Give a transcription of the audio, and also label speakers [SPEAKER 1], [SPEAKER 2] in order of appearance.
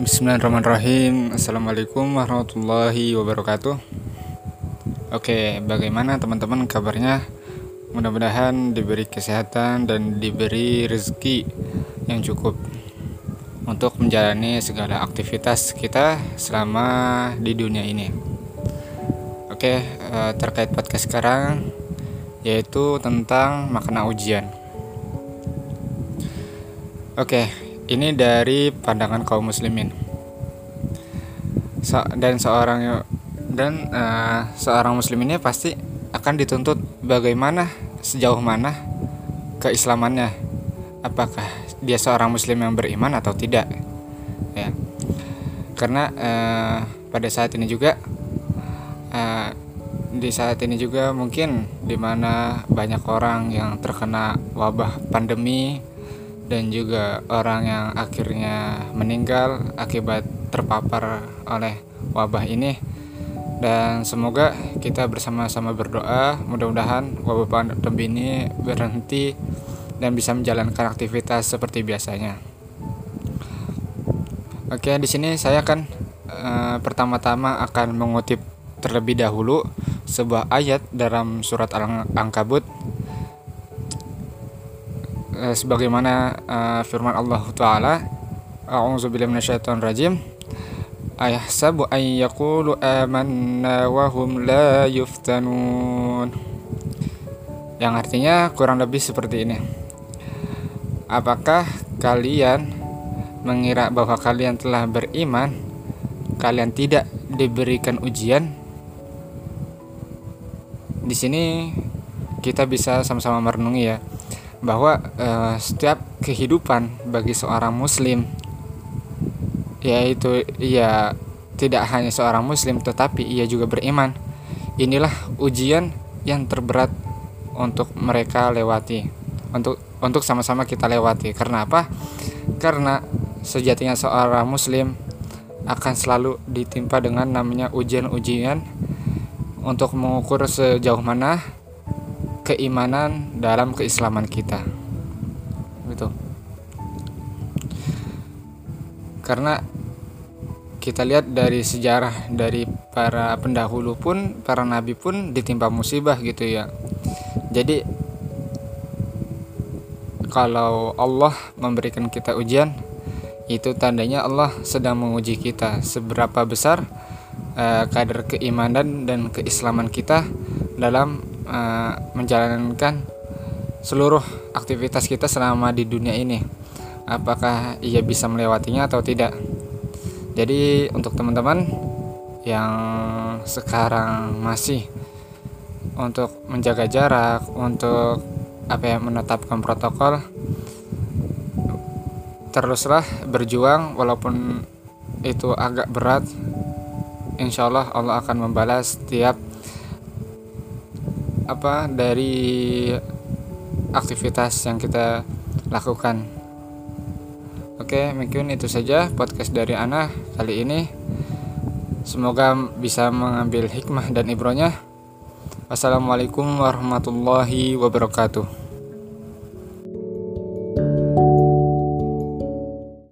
[SPEAKER 1] Bismillahirrahmanirrahim. Assalamualaikum warahmatullahi wabarakatuh. Oke, bagaimana teman-teman kabarnya? Mudah-mudahan diberi kesehatan dan diberi rezeki yang cukup Untuk menjalani segala aktivitas kita selama di dunia ini. Oke, eh, terkait podcast sekarang Yaitu tentang makna ujian. Oke, ini dari pandangan kaum muslimin. So, dan seorang dan uh, seorang muslim ini pasti akan dituntut bagaimana sejauh mana keislamannya. Apakah dia seorang muslim yang beriman atau tidak ya. Karena uh, pada saat ini juga uh, di saat ini juga mungkin di mana banyak orang yang terkena wabah pandemi dan juga orang yang akhirnya meninggal akibat terpapar oleh wabah ini dan semoga kita bersama-sama berdoa mudah-mudahan wabah pandemi ini berhenti dan bisa menjalankan aktivitas seperti biasanya. Oke, di sini saya akan e, pertama-tama akan mengutip terlebih dahulu sebuah ayat dalam surat Al-Ankabut Eh, sebagaimana uh, firman Allah taala A'udzubillahi minasyaitonir rajim Ayahsabu ay yaqulu amanna wa hum la yuftanun. Yang artinya kurang lebih seperti ini. Apakah kalian mengira bahwa kalian telah beriman? Kalian tidak diberikan ujian? Di sini kita bisa sama-sama merenungi ya bahwa uh, setiap kehidupan bagi seorang muslim yaitu ia tidak hanya seorang muslim tetapi ia juga beriman. Inilah ujian yang terberat untuk mereka lewati untuk untuk sama-sama kita lewati. Karena apa? Karena sejatinya seorang muslim akan selalu ditimpa dengan namanya ujian-ujian untuk mengukur sejauh mana keimanan dalam keislaman kita. Gitu. Karena kita lihat dari sejarah dari para pendahulu pun para nabi pun ditimpa musibah gitu ya. Jadi kalau Allah memberikan kita ujian itu tandanya Allah sedang menguji kita seberapa besar uh, kadar keimanan dan keislaman kita dalam uh, menjalankan seluruh aktivitas kita selama di dunia ini. Apakah ia bisa melewatinya atau tidak? Jadi untuk teman-teman yang sekarang masih untuk menjaga jarak untuk apa ya menetapkan protokol teruslah berjuang walaupun itu agak berat. Insya Allah Allah akan membalas setiap apa dari aktivitas yang kita lakukan. Oke, mungkin itu saja podcast dari Ana kali ini. Semoga bisa mengambil hikmah dan ibronya. Wassalamualaikum warahmatullahi wabarakatuh.